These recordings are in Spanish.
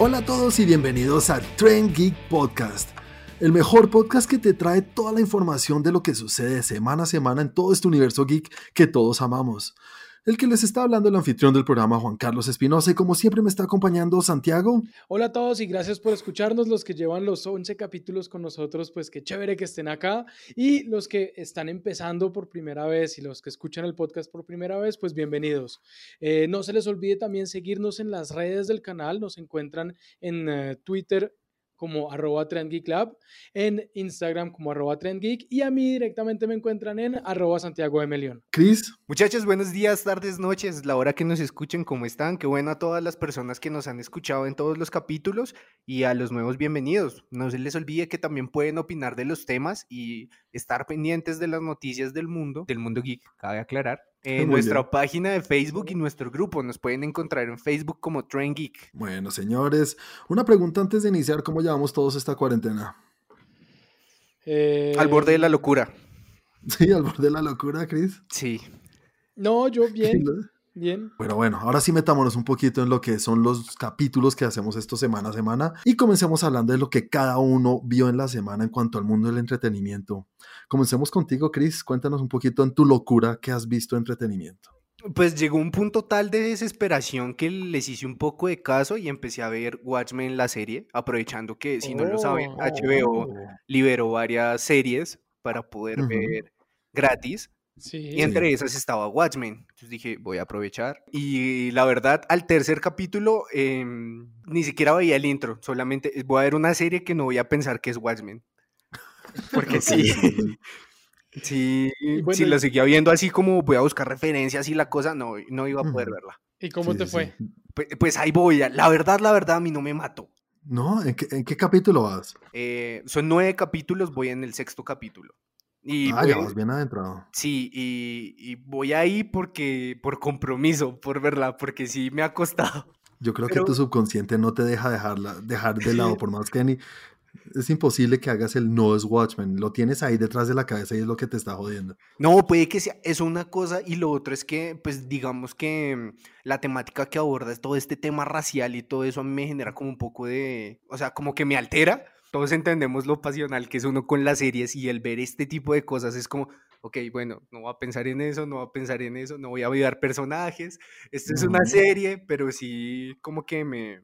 Hola a todos y bienvenidos a Trend Geek Podcast, el mejor podcast que te trae toda la información de lo que sucede semana a semana en todo este universo geek que todos amamos. El que les está hablando el anfitrión del programa, Juan Carlos Espinosa, y como siempre me está acompañando Santiago. Hola a todos y gracias por escucharnos, los que llevan los 11 capítulos con nosotros, pues qué chévere que estén acá, y los que están empezando por primera vez y los que escuchan el podcast por primera vez, pues bienvenidos. Eh, no se les olvide también seguirnos en las redes del canal, nos encuentran en eh, Twitter como arroba trendgeeklab, en Instagram como arroba trendgeek y a mí directamente me encuentran en arroba Santiago de Melión. Cris. Muchachos, buenos días, tardes, noches, la hora que nos escuchen, ¿cómo están? Qué bueno a todas las personas que nos han escuchado en todos los capítulos y a los nuevos bienvenidos. No se les olvide que también pueden opinar de los temas y estar pendientes de las noticias del mundo, del mundo geek, cabe aclarar en nuestra página de Facebook y nuestro grupo. Nos pueden encontrar en Facebook como Train Geek. Bueno, señores, una pregunta antes de iniciar, ¿cómo llevamos todos esta cuarentena? Al borde de la locura. Sí, al borde de la locura, Chris. Sí. No, yo bien. Bien. Pero bueno, ahora sí metámonos un poquito en lo que son los capítulos que hacemos esto semana a semana y comencemos hablando de lo que cada uno vio en la semana en cuanto al mundo del entretenimiento. Comencemos contigo, Chris. Cuéntanos un poquito en tu locura que has visto entretenimiento. Pues llegó un punto tal de desesperación que les hice un poco de caso y empecé a ver Watchmen la serie, aprovechando que si no lo saben, HBO oh. liberó varias series para poder ver gratis. Y entre esas estaba Watchmen. Entonces dije, voy a aprovechar. Y la verdad, al tercer capítulo, em, ni siquiera veía el intro. Solamente voy a ver una serie que no voy a pensar que es Watchmen. Porque sí. Sí, si lo seguía viendo así como voy a buscar referencias y la cosa, no, no iba a poder verla. ¿Y cómo te fue? Pues, pues, ahí voy. La verdad, la verdad, a mí no me mató. ¿No? ¿En qué, capítulo vas? Eh, son nueve capítulos, voy en el sexto capítulo. Y ah, ya vas bien adentrado. Sí, y, voy ahí porque, por compromiso, por verla, porque sí me ha costado. Yo creo que tu subconsciente no te deja dejarla, dejar de lado, por más que ni... Es imposible que hagas el no es Watchmen. Lo tienes ahí detrás de la cabeza y es lo que te está jodiendo. No, puede que sea eso una cosa y lo otro es que, pues digamos que mm, la temática que aborda es todo este tema racial y todo eso a mí me genera como un poco de, o sea, como que me altera todos entendemos lo pasional que es uno con las series y el ver este tipo de cosas es como, ok, bueno, no voy a pensar en eso, no voy a pensar en eso, no voy a olvidar personajes, esto es una serie, pero sí como que me,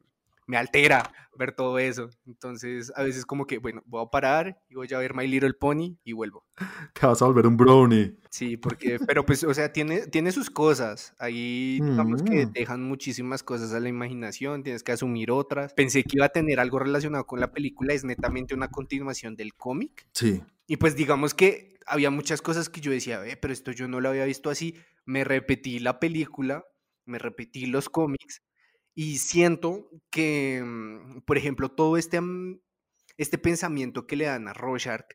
me altera ver todo eso. Entonces, a veces como que, bueno, voy a parar y voy a ver My Little Pony y vuelvo. Te vas a volver un brownie. Sí, porque, pero pues, o sea, tiene, tiene sus cosas. Ahí, digamos que mm. dejan muchísimas cosas a la imaginación, tienes que asumir otras. Pensé que iba a tener algo relacionado con la película, es netamente una continuación del cómic. Sí. Y pues digamos que había muchas cosas que yo decía, eh, pero esto yo no lo había visto así. Me repetí la película, me repetí los cómics y siento que, mm, por ejemplo, todo este, mm, este pensamiento que le dan a Rorschach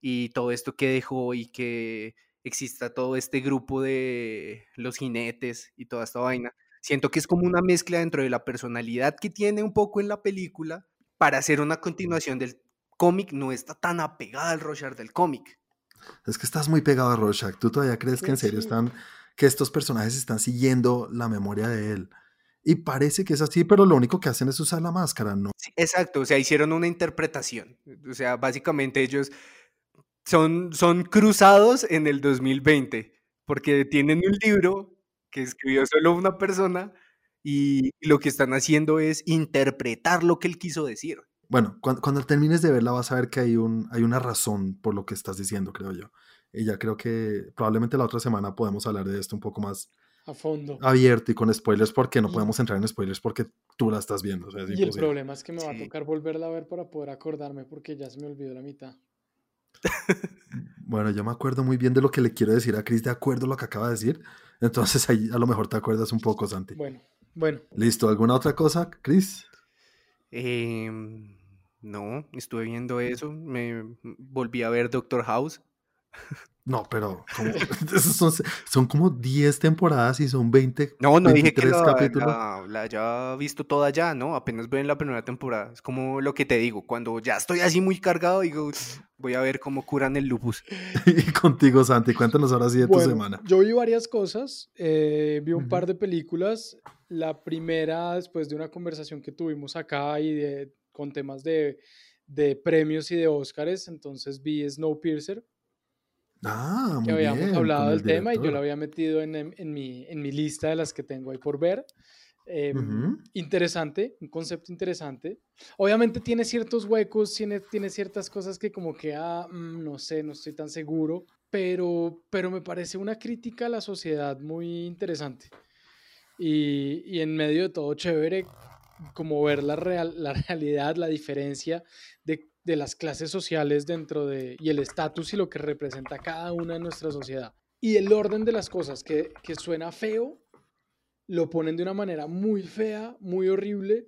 y todo esto que dejó y que exista todo este grupo de los jinetes y toda esta vaina, siento que es como una mezcla dentro de la personalidad que tiene un poco en la película para hacer una continuación del cómic, no está tan apegada al Rorschach del cómic. Es que estás muy pegado a Rorschach. ¿Tú todavía crees que en serio están, que estos personajes están siguiendo la memoria de él? Y parece que es así, pero lo único que hacen es usar la máscara, ¿no? exacto, o sea, hicieron una interpretación. O sea, básicamente ellos son, son cruzados en el 2020, porque tienen un libro que escribió solo una persona y, lo que están haciendo es interpretar lo que él quiso decir. Bueno, cuando, cuando, termines de verla vas a ver que hay, un, hay una razón por lo que estás diciendo, creo yo. Y ya creo que probablemente la otra semana podemos hablar de esto un poco más a fondo. Abierto y con spoilers porque no podemos entrar en spoilers porque tú la estás viendo. y el problema es que me va a tocar volverla a ver para poder acordarme porque ya se me olvidó la mitad. bueno, yo me acuerdo muy bien de lo que le quiero decir a Chris de acuerdo a lo que acaba de decir. Entonces ahí a lo mejor te acuerdas un poco, Santi. Bueno, bueno. Listo, ¿alguna otra cosa, Chris? Em, no, estuve viendo eso. Me volví a ver Doctor House. No, pero son, como 10 temporadas y son 20. No, no dije que la, capítulos. La, haya visto toda ya, ¿no? Apenas voy en la primera temporada. Es como lo que te digo, cuando ya estoy así muy cargado, digo, Voy a ver cómo curan el lupus. y contigo, Santi, cuéntanos ahora sí de tu semana. Yo vi varias cosas, eh, vi un par de películas. La primera, después de una conversación que tuvimos acá y de, con temas de, de premios y de Óscares, entonces vi Snowpiercer. Ah, muy que habíamos bien, hablado del tema y yo lo había metido en, en- en mi, en mi lista de las que tengo ahí por ver. Em, Ujú. Interesante, un concepto interesante. Obviamente tiene ciertos huecos, tiene, tiene ciertas cosas que como que, ah, mm, no sé, no estoy tan seguro, pero, pero me parece una crítica a la sociedad muy interesante. Y, y en medio de todo chévere, como ver la, real, la realidad, la diferencia de, de las clases sociales dentro de, y el estatus y lo que representa cada una en nuestra sociedad. Y el orden de las cosas, que, que suena feo, lo ponen de una manera muy fea, muy horrible,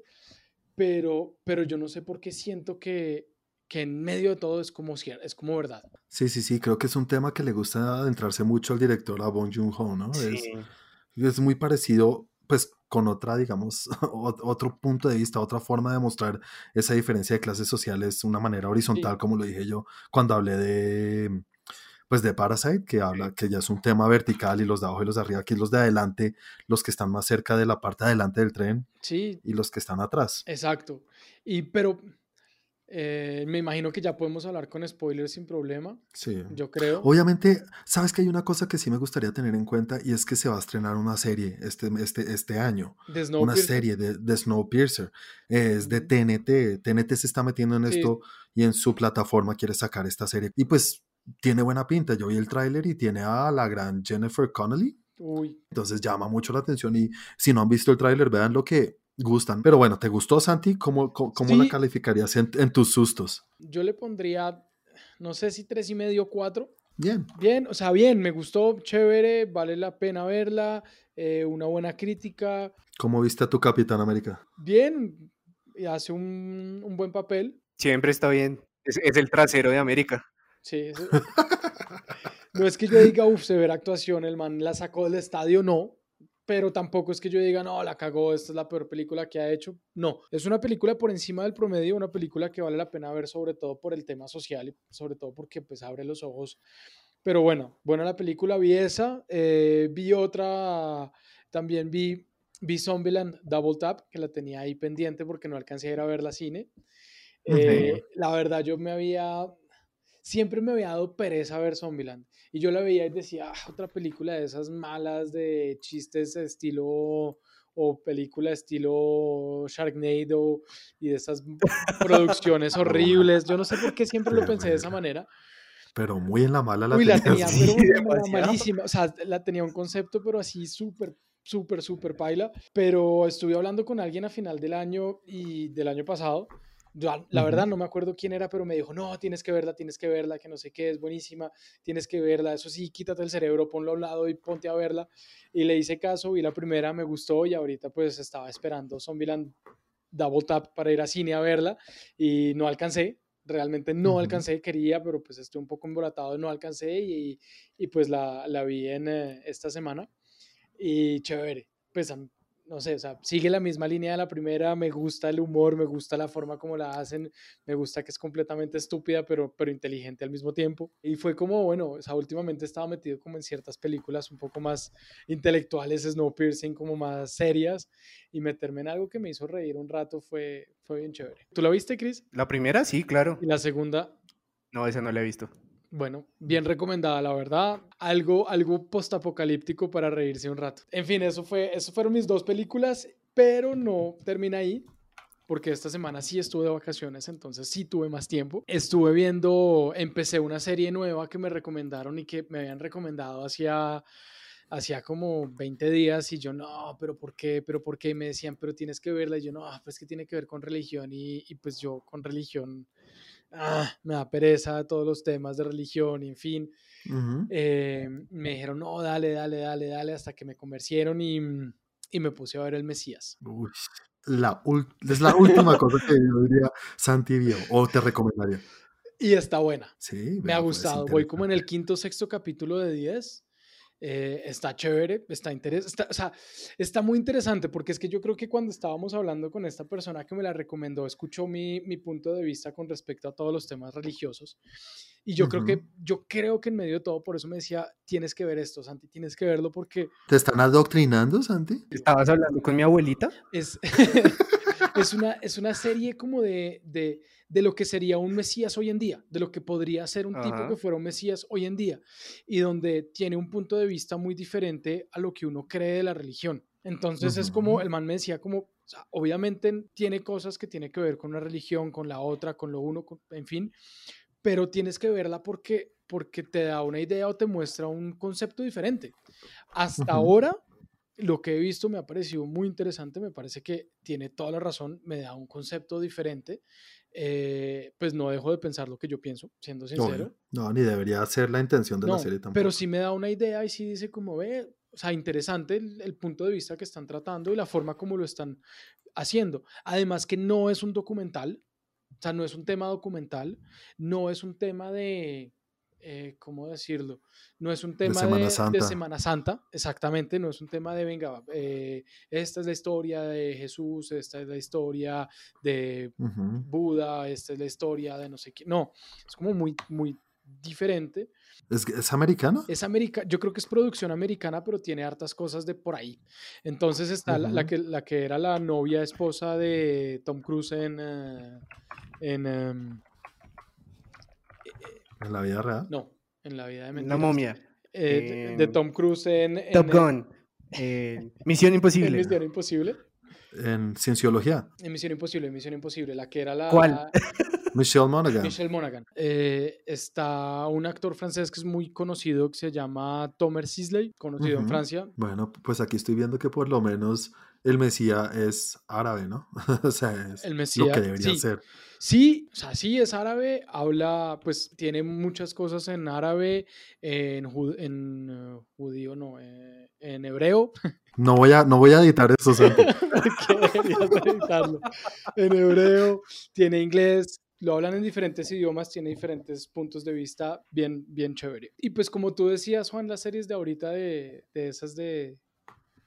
pero, pero yo no sé por qué siento que, que en medio de todo es como, es como verdad. Sí, sí, sí, creo que es un tema que le gusta adentrarse mucho al director, a Bong Joon-ho, ¿no? Es, es muy parecido, pues, con otra, digamos, ot- otro punto de vista, otra forma de mostrar esa diferencia de clases sociales, una manera horizontal, como lo dije yo cuando hablé de, pues, de Parasite, que habla, que ya es un tema vertical y los de abajo y los de arriba, aquí los de adelante, los que están más cerca de la parte de adelante del tren Sí, y los que están atrás. exacto. Y pero eh, me imagino que ya podemos hablar con spoilers sin problema, Sí. yo creo. Obviamente, sabes que hay una cosa que sí me gustaría tener en cuenta y es que se va a estrenar una serie este, este, este año. De una serie de, de Snowpiercer. Es de Mm. TNT. TNT se está metiendo en Sí. esto y en su plataforma quiere sacar esta serie. Y pues tiene buena pinta. Yo vi el tráiler y tiene a la gran Jennifer Connelly. Uy, Entonces llama mucho la atención y si no han visto el tráiler, vean lo que gustan. Pero bueno, ¿te gustó Santi? ¿Cómo, cómo, cómo la calificarías en, en tus sustos? yo le pondría, no sé si tres y medio, cuatro. Bien. Bien, o sea, bien, me gustó, chévere, vale la pena verla, eh, una buena crítica, ¿Cómo viste a tu Capitán América? bien, y hace un, un buen papel. Siempre está bien. Es, es el trasero de América. Sí, no es que yo diga, uff, severa actuación, el man la sacó del estadio, no, pero tampoco es que yo diga, no, la cagó, esta es la peor película que ha hecho. No, es una película por encima del promedio, una película que vale la pena ver sobre todo por el tema social y sobre todo porque pues abre los ojos. Pero bueno, buena la película, vi esa, eh, vi otra, también vi, vi Zombieland Double Tap, que la tenía ahí pendiente porque no alcancé a ir a ver la cine. Eh, la verdad, yo me había, siempre me había dado pereza ver Zombieland. Y yo la veía y decía, "Ah, otra película de esas malas de chistes estilo o película estilo Sharknado y de esas producciones horribles. Yo no sé por qué siempre lo pensé de esa manera. Pero muy en la mala la Uy, la tenías. tenía, pero malísima. O sea, la tenía un concepto, pero así súper, súper, súper paila. Pero estuve hablando con alguien a final del año y del año pasado. Yo, la Ujú. verdad no me acuerdo quién era, pero me dijo, no, tienes que verla, tienes que verla, que no sé qué, es buenísima, tienes que verla. Eso sí, quítate el cerebro, ponlo a un lado y ponte a verla. Y le hice caso, vi la primera, me gustó y ahorita pues estaba esperando Zombieland Double Tap para ir a cine a verla y no alcancé. Realmente no Ujú. alcancé, quería, pero pues estuve un poco embolatado, no alcancé y, y pues la, la vi en eh, esta semana. Y chévere, pues am- no sé, o sea, sigue la misma línea de la primera, me gusta el humor, me gusta la forma como la hacen, me gusta que es completamente estúpida, pero, pero inteligente al mismo tiempo. Y fue como, bueno, o sea, últimamente estaba metido como en ciertas películas un poco más intelectuales, Snowpiercer, como más serias, y meterme en algo que me hizo reír un rato fue, fue bien chévere. ¿Tú la viste, Chris? La primera, sí, claro. Y la segunda, No, esa no la he visto. Bueno, bien recomendada, la verdad. Algo, algo postapocalíptico para reírse un rato. En fin, eso fue, eso fueron mis dos películas, pero no termina ahí. Porque esta semana sí estuve de vacaciones, entonces sí tuve más tiempo. Estuve viendo, empecé una serie nueva que me recomendaron y que me habían recomendado hacía, hacía como 20 días y yo, no, pero ¿por qué? ¿Pero por qué? Me decían, pero tienes que verla. Y yo, no, pues que tiene que ver con religión y, y pues yo con religión ah, me da pereza todos los temas de religión en fin. Ujú. Eh, me dijeron, no, dale, dale, dale, dale, hasta que me convencieron y, y me puse a ver el Mesías. Uy, la es la última cosa que yo diría Santi vio o te recomendaría. Y está buena, Sí, me ha pues, gustado. Voy como en el quinto, sexto capítulo de 10. Eh, está chévere, está interesante, o sea, está muy interesante porque es que yo creo que cuando estábamos hablando con esta persona que me la recomendó, escuchó mi, mi punto de vista con respecto a todos los temas religiosos. Y yo creo que, yo creo que en medio de todo, por eso me decía, tienes que ver esto, Santi, tienes que verlo porque... ¿Te están adoctrinando, Santi? ¿Estabas hablando con mi abuelita? Es, es, una, es una serie como de, de, de, lo que sería un Mesías hoy en día, de lo que podría ser un tipo que fuera un Mesías hoy en día, y donde tiene un punto de vista muy diferente a lo que uno cree de la religión. Entonces es como, el man me decía como, obviamente tiene cosas que tiene que ver con la religión, con la otra, con lo uno, en fin, pero tienes que verla porque, porque te da una idea o te muestra un concepto diferente. Hasta ahora, lo que he visto me ha parecido muy interesante, me parece que tiene toda la razón, me da un concepto diferente. Eh, pues no dejo de pensar lo que yo pienso, siendo sincero. No, ni debería ser la intención de la serie tampoco. Pero sí me da una idea y sí dice como ve, o sea, interesante el, el, punto de vista que están tratando y la forma como lo están haciendo. Además que no es un documental, o sea, no es un tema documental, no es un tema de, eh, ¿cómo decirlo? No es un tema de Semana, Santa. de Semana, Santa. exactamente, no es un tema de, venga, eh, esta es la historia de Jesús, esta es la historia de Buda, esta es la historia de no sé qué. No, es como muy, muy diferente. ¿Es, ¿Es, americana? Es americana, yo creo que es producción americana, pero tiene hartas cosas de por ahí. Entonces está la, que, la que era la novia esposa de Tom Cruise en... Uh, en, em, ¿En la vida real? No, en la vida de mentiras. La momia. Eh, de, Tom Cruise en... Top Gun. Misión Imposible. Misión Imposible. En Cienciología. En Misión Imposible, Misión Imposible, la que era la... ¿Cuál? Michelle Monaghan. Michelle Monaghan. Eh, está un actor francés que es muy conocido que se llama Tomer Sisley, conocido en Francia. Bueno, pues aquí estoy viendo que por lo menos el Mesías es árabe, ¿no? o sea, es el Mesías, lo que debería ser. Sí, o sea, sí es árabe, habla, pues tiene muchas cosas en árabe, en, en eh, judío, no, eh, en hebreo. No voy a, no voy a editar eso, editarlo? En hebreo, tiene inglés, lo hablan en diferentes idiomas, tiene diferentes puntos de vista bien, bien chévere. Y pues como tú decías, Juan, las series de ahorita de, de esas de,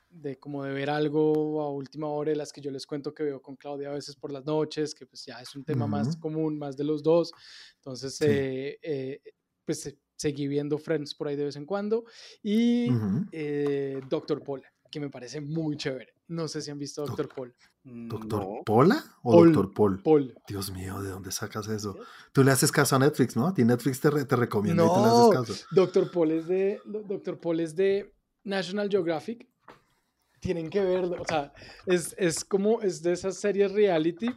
de como de ver algo a última hora, las que yo les cuento que veo con Claudia a veces por las noches, que pues ya es un tema más común, más de los dos. Entonces, eh, eh, pues seguí viendo Friends por ahí de vez en cuando. Y eh, Doctor Paul, que me parece muy chévere. No sé si han visto Doctor Paul. ¿Doctor Paula o Doctor Paul? Paul? Dios mío, ¿de dónde sacas eso? Tú le haces caso a Netflix, ¿no? A ti Netflix te, te recomienda no, y tú le haces caso. Doctor Paul es de, Doctor Paul es de National Geographic tienen que verlo. O sea, es, es como, es de esas series reality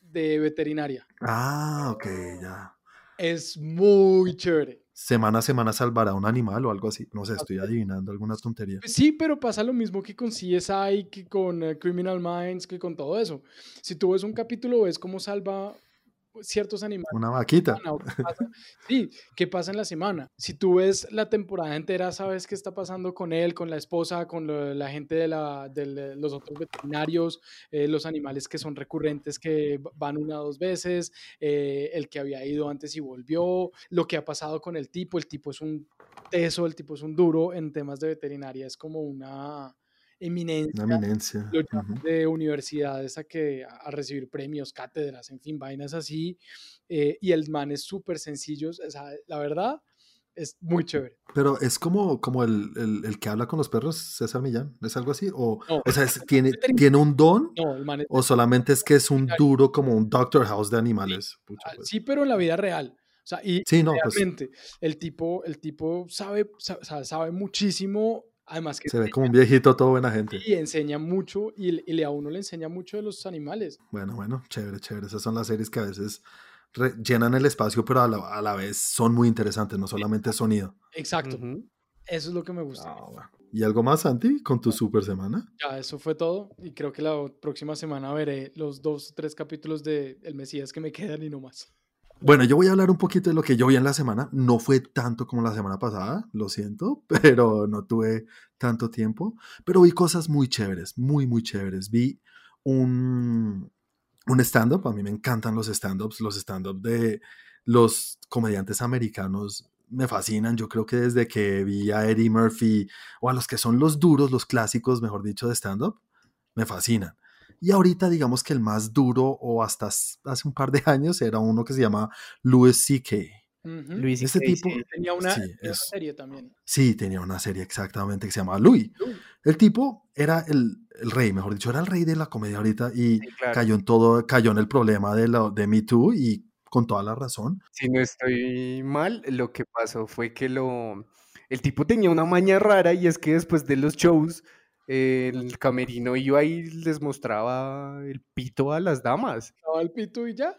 de veterinaria. Ah, ok, ya. Es muy chévere. Semana a semana salvará un animal o algo así. No sé, estoy adivinando alguna tontería. Sí, pero pasa lo mismo que con CSI, que con eh, Criminal Minds, que con todo eso. Si tú ves un capítulo, ves cómo salva ciertos animales. Una vaquita. Sí, ¿qué pasa en la semana? Si tú ves la temporada entera, sabes qué está pasando con él, con la esposa, con la gente de, la, de, los otros veterinarios, eh, los animales que son recurrentes, que van una o dos veces, eh, el que había ido antes y volvió, lo que ha pasado con el tipo. El tipo es un teso, el tipo es un duro en temas de veterinaria, es como una eminencia, eminencia. de universidades a, que, a recibir premios, cátedras, en fin, vainas así. Eh, y el man es súper sencillo, o sea, la verdad es muy chévere. Pero es como, como el, el, el, que habla con los perros, César Millán, ¿es algo así? O, o sea, ¿tiene, ¿tiene un don? No, el man ¿O solamente es que es un duro como un Doctor House de animales? Sí, ah, pues. sí pero en la vida real. O sea, y sí, no, pues realmente el, tipo, el tipo sabe, sabe, sabe muchísimo Además que se ve como un viejito todo buena gente. Y enseña mucho y, y, a uno le enseña mucho de los animales. Bueno, bueno, chévere, chévere. Esas son las series que a veces llenan el espacio, pero a la, a la, vez son muy interesantes, no solamente sonido. Exacto. Eso es lo que me gusta. Ah, ¿Y algo más, Santi, con tu super semana? Ya, eso fue todo. Y creo que la próxima semana veré los dos o tres capítulos de El Mesías que me quedan y no más. Bueno, yo voy a hablar un poquito de lo que yo vi en la semana. No fue tanto como la semana pasada, lo siento, pero no tuve tanto tiempo. Pero vi cosas muy chéveres, muy, muy chéveres. Vi un, un stand-up. A mí me encantan los stand-ups, los stand-up de los comediantes americanos me fascinan. Yo creo que desde que vi a Eddie Murphy o a los que son los duros, los clásicos, mejor dicho, de stand-up, me fascinan. Y ahorita digamos que el más duro o hasta hace un par de años era uno que se llama Louis C.K. Luis Este tipo Tenía una, Sí, tenía una es- serie también. Sí, tenía una serie exactamente que se llamaba Louis. El tipo era el, el rey, mejor dicho, era el rey de la comedia ahorita y Sí, claro. cayó en todo, cayó en el problema de, la, de Me Too y con toda la razón. Si no estoy mal, lo que pasó fue que lo... El tipo tenía una maña rara y es que después de los shows, el camerino iba y les mostraba el pito a las damas. Estaba el pito y ya.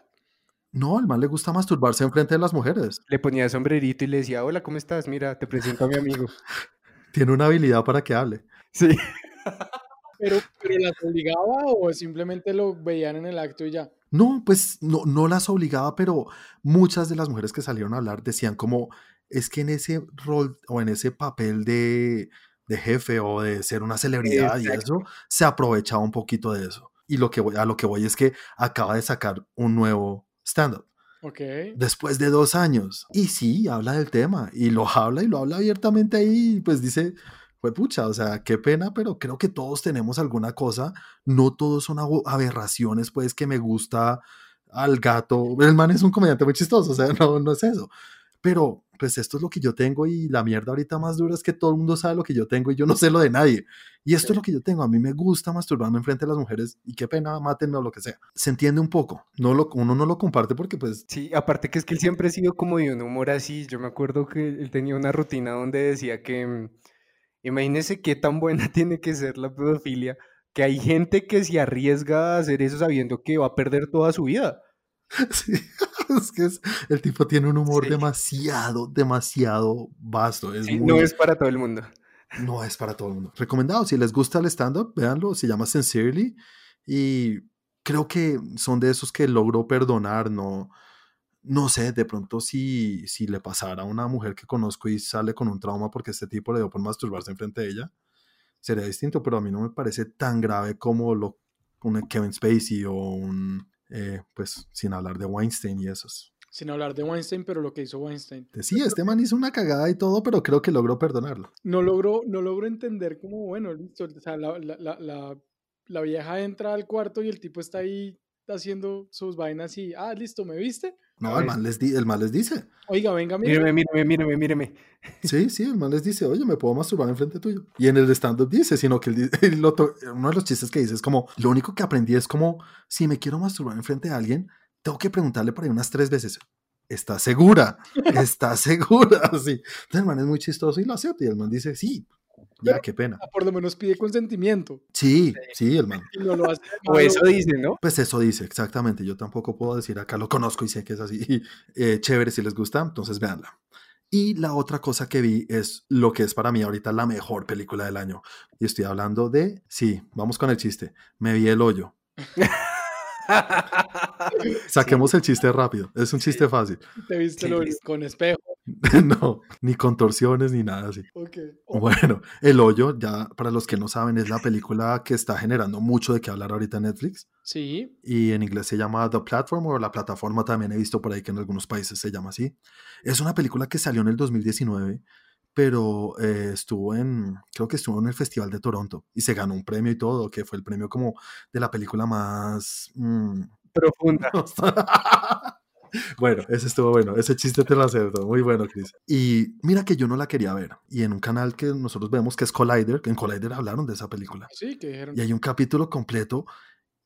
No, al man le gusta masturbarse en frente de las mujeres. Le ponía sombrerito y le decía, hola, ¿cómo estás? Mira, te presento a mi amigo. Tiene una habilidad para que hable. Sí. Pero, pero las obligaba o simplemente lo veían en el acto y ya. No, pues no, no las obligaba, pero muchas de las mujeres que salieron a hablar decían como, es que en ese rol o en ese papel de, de jefe o de ser una celebridad y eso, se aprovechaba un poquito de eso. Y lo que voy, a lo que voy es que acaba de sacar un nuevo stand-up Ok. después de dos años. Y sí, habla del tema y lo habla y lo habla abiertamente ahí y pues dice, fue pucha, o sea, qué pena, pero creo que todos tenemos alguna cosa, no todos son aberraciones, pues que me gusta al gato, el man es un comediante muy chistoso, o sea, no, no es eso, pero pues esto es lo que yo tengo y la mierda ahorita más dura es que todo el mundo sabe lo que yo tengo y yo no sé lo de nadie. Y esto es lo que yo tengo, a mí me gusta masturbarme enfrente de las mujeres y qué pena, mátenme o lo que sea. Se entiende un poco, no lo, uno no lo comparte porque pues Sí, aparte que es que él siempre ha sido como de un humor así. Yo me acuerdo que él tenía una rutina donde decía que, mm, imagínese qué tan buena tiene que ser la pedofilia, que hay gente que se arriesga a hacer eso sabiendo que va a perder toda su vida. Sí, es que es- el tipo tiene un humor Sí. demasiado, demasiado vasto. Es Sí, muy- no es para todo el mundo. no es para todo el mundo. Recomendado, si les gusta el stand-up, véanlo, se llama Sincerely y creo que son de esos que logro perdonar, no, no sé, de pronto si, si le pasara a una mujer que conozco y sale con un trauma porque este tipo le dio por masturbarse enfrente de ella, sería distinto, pero a mí no me parece tan grave como lo, un Kevin Spacey o un, eh, pues sin hablar de Weinstein y esos. Sin hablar de Weinstein, pero lo que hizo Weinstein. Sí, este man hizo una cagada y todo, pero creo que logró perdonarlo. No logro, no logro entender cómo, bueno, listo. O sea, la, la, la, la vieja entra al cuarto y el tipo está ahí haciendo sus vainas y, ah, listo, ¿me viste? No, el man les, di- el man les dice. Oiga, venga, mira. Míreme, míreme, míreme, míreme. Sí, sí, el man les dice, oye, me puedo masturbar enfrente tuyo. Y en el stand-up dice, sino que el otro- uno de los chistes que dice es como, lo único que aprendí es como, si me quiero masturbar enfrente de alguien, tengo que preguntarle por ahí unas tres veces. ¿Estás segura? ¿Estás segura? Sí. Entonces el man es muy chistoso y lo acepta. Y el man dice, sí, ya, qué pena. Ah, Por lo menos pide consentimiento. Sí, sí, el man. Y no lo hace. de O eso dice, ¿no? Pues eso dice, exactamente. Yo tampoco puedo decir acá, lo conozco y sé que es así. Eh, chévere si les gusta, entonces véanla. Y la otra cosa que vi es lo que es para mí ahorita la mejor película del año. Y estoy hablando de, sí, vamos con el chiste. Me vi el hoyo. Saquemos el chiste rápido. Es un chiste fácil. Te viste listo. con espejo. no, ni contorsiones ni nada así. Ok. Bueno, El Hoyo, ya para los que no saben, es la película que está generando mucho de qué hablar ahorita en Netflix. Sí. y en inglés se llama The Platform o la plataforma también he visto por ahí que en algunos países se llama así. Es una película que salió en el 2019, pero eh, estuvo en, creo que estuvo en el Festival de Toronto y se ganó un premio y todo, que fue el premio como de la película más... mm, Profunda. bueno, ese estuvo bueno, ese chiste te lo acepto, muy bueno, Chris. Y mira que yo no la quería ver, y en un canal que nosotros vemos que es Collider, que en Collider hablaron de esa película. Sí, que dijeron. Y hay un capítulo completo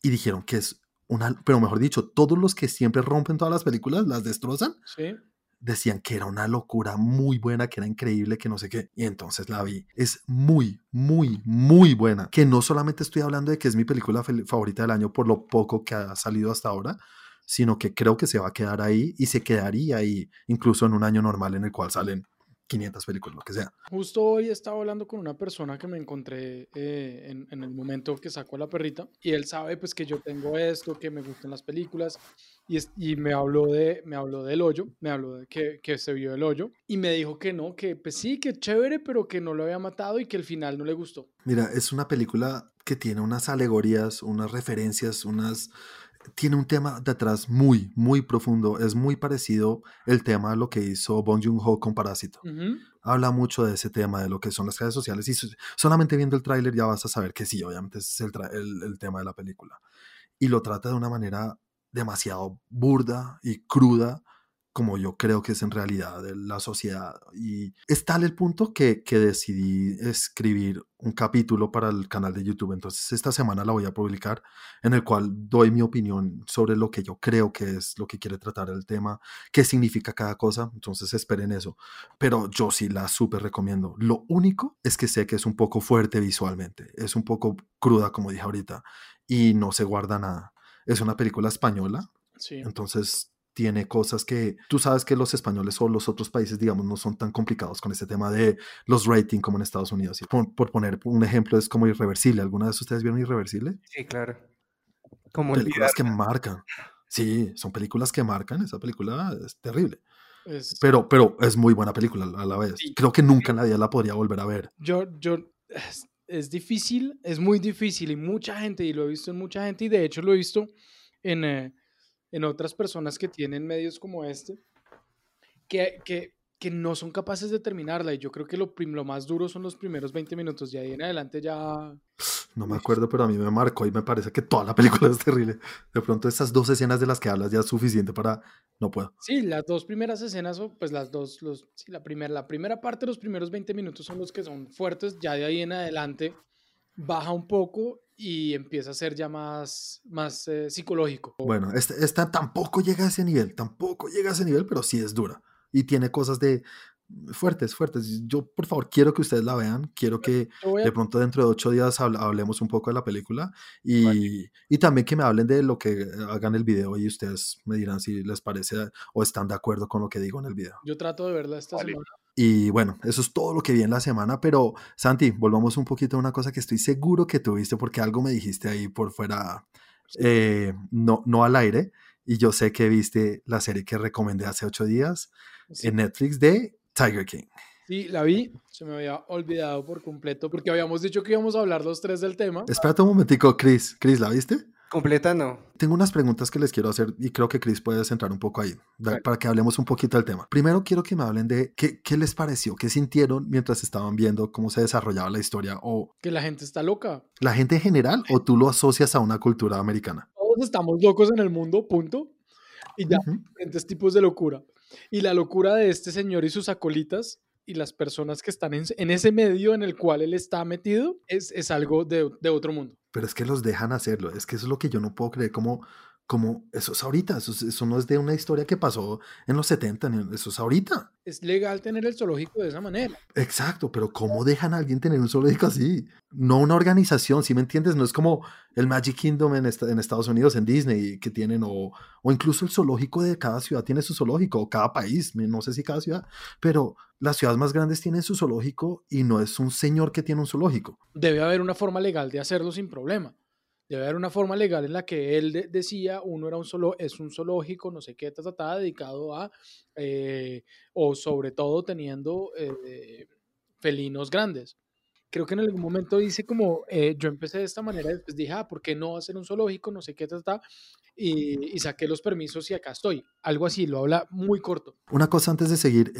y dijeron que es una, pero mejor dicho, todos los que siempre rompen todas las películas, las destrozan, Sí. decían que era una locura muy buena, que era increíble, que no sé qué. Y entonces la vi. Es muy, muy, muy buena. Que no solamente estoy hablando de que es mi película favorita del año por lo poco que ha salido hasta ahora, sino que creo que se va a quedar ahí y se quedaría ahí, incluso en un año normal en el cual salen 500 películas, lo que sea. Justo hoy estaba hablando con una persona que me encontré eh, en, en el momento que sacó a la perrita y él sabe pues que yo tengo esto, que me gustan las películas y, es- y me habló de me habló del hoyo, me habló de que, que se vio el hoyo y me dijo que no, que pues sí, que chévere, pero que no lo había matado y que el final no le gustó. Mira, es una película que tiene unas alegorías, unas referencias, unas tiene un tema detrás muy, muy profundo. Es muy parecido el tema a lo que hizo Bong Joon-ho con Parásito. Habla mucho de ese tema, de lo que son las redes sociales. Y solamente viendo el tráiler ya vas a saber que sí, obviamente ese es el, el tema de la película. Y lo trata de una manera demasiado burda y cruda como yo creo que es en realidad la sociedad. Y es tal el punto que, que, decidí escribir un capítulo para el canal de YouTube. Entonces esta semana la voy a publicar en el cual doy mi opinión sobre lo que yo creo que es lo que quiere tratar el tema, qué significa cada cosa. Entonces esperen eso. Pero yo sí la súper recomiendo. Lo único es que sé que es un poco fuerte visualmente. Es un poco cruda, como dije ahorita, y no se guarda nada. Es una película española. Sí. Entonces tiene cosas que tú sabes que los españoles o los otros países, digamos, no son tan complicados con este tema de los ratings como en Estados Unidos. Y por, poner un ejemplo, es como Irreversible. ¿Alguna vez ustedes vieron Irreversible? Sí, claro. Como películas que marcan. Sí, son películas que marcan. Esa película es terrible. Pero, pero es muy buena película a la vez. Creo que nunca nadie la podría volver a ver. Yo, yo, es, es, difícil, es muy difícil y mucha gente, y lo he visto en mucha gente, y de hecho lo he visto en, eh, en otras personas que tienen medios como este, que, que, que no son capaces de terminarla. Y yo creo que lo, lo más duro son los primeros 20 minutos. Y ahí en adelante ya... No me acuerdo, pero a mí me marcó y me parece que toda la película es terrible. De pronto esas dos escenas de las que hablas ya es suficiente para... No puedo. Sí, las dos primeras escenas, pues las dos, los, sí, la, primera, la primera parte, los primeros 20 minutos son los que son fuertes. Ya de ahí en adelante baja un poco y empieza a ser ya más, más eh, psicológico. Bueno, esta, esta, tampoco llega a ese nivel, tampoco llega a ese nivel, pero sí es dura. Y tiene cosas de fuertes, fuertes. Yo, por favor, quiero que ustedes la vean. Quiero que de pronto dentro de ocho días hablemos un poco de la película y, y, también que me hablen de lo que hagan el video y ustedes me dirán si les parece o están de acuerdo con lo que digo en el video. Yo trato de verla esta semana. Y bueno, eso es todo lo que vi en la semana, pero Santi, volvamos un poquito a una cosa que estoy seguro que tuviste porque algo me dijiste ahí por fuera, eh, no, no al aire, y yo sé que viste la serie que recomendé hace ocho días en Netflix de Tiger King. Sí, la vi, se me había olvidado por completo porque habíamos dicho que íbamos a hablar los tres del tema. Espérate un momentico, Chris. Chris, ¿la viste? Completa no. Tengo unas preguntas que les quiero hacer y creo que Chris puede centrar un poco ahí para que hablemos un poquito del tema. Primero quiero que me hablen de qué, qué, les pareció, qué sintieron mientras estaban viendo cómo se desarrollaba la historia o... Que la gente está loca. ¿La gente en general o tú lo asocias a una cultura americana? Todos estamos locos en el mundo, punto. Y ya, diferentes tipos de locura. Y la locura de este señor y sus acolitas y las personas que están en, en, ese medio en el cual él está metido es, es algo de, de, otro mundo. Pero es que los dejan hacerlo, es que eso es lo que yo no puedo creer, como, como eso es ahorita, eso, eso no es de una historia que pasó en los 70, eso es ahorita. Es legal tener el zoológico de esa manera. Exacto, pero ¿cómo dejan a alguien tener un zoológico así? No una organización, si me entiendes? No es como el Magic Kingdom en, en Estados Unidos, en Disney, que tienen, o, o incluso el zoológico de cada ciudad tiene su zoológico, o cada país, no sé si cada ciudad, pero las ciudades más grandes tienen su zoológico y no es un señor que tiene un zoológico. Debe haber una forma legal de hacerlo sin problema. Debe haber una forma legal en la que él decía, uno era un solo, es un zoológico, no sé qué, está dedicado a, eh, o sobre todo teniendo eh, felinos grandes. Creo que en algún momento dice como, eh, yo empecé de esta manera, después dije, ah, ¿por qué no hacer un zoológico, no sé qué, está, y, y, saqué los permisos y acá estoy. Algo así, lo habla muy corto. Una cosa antes de seguir,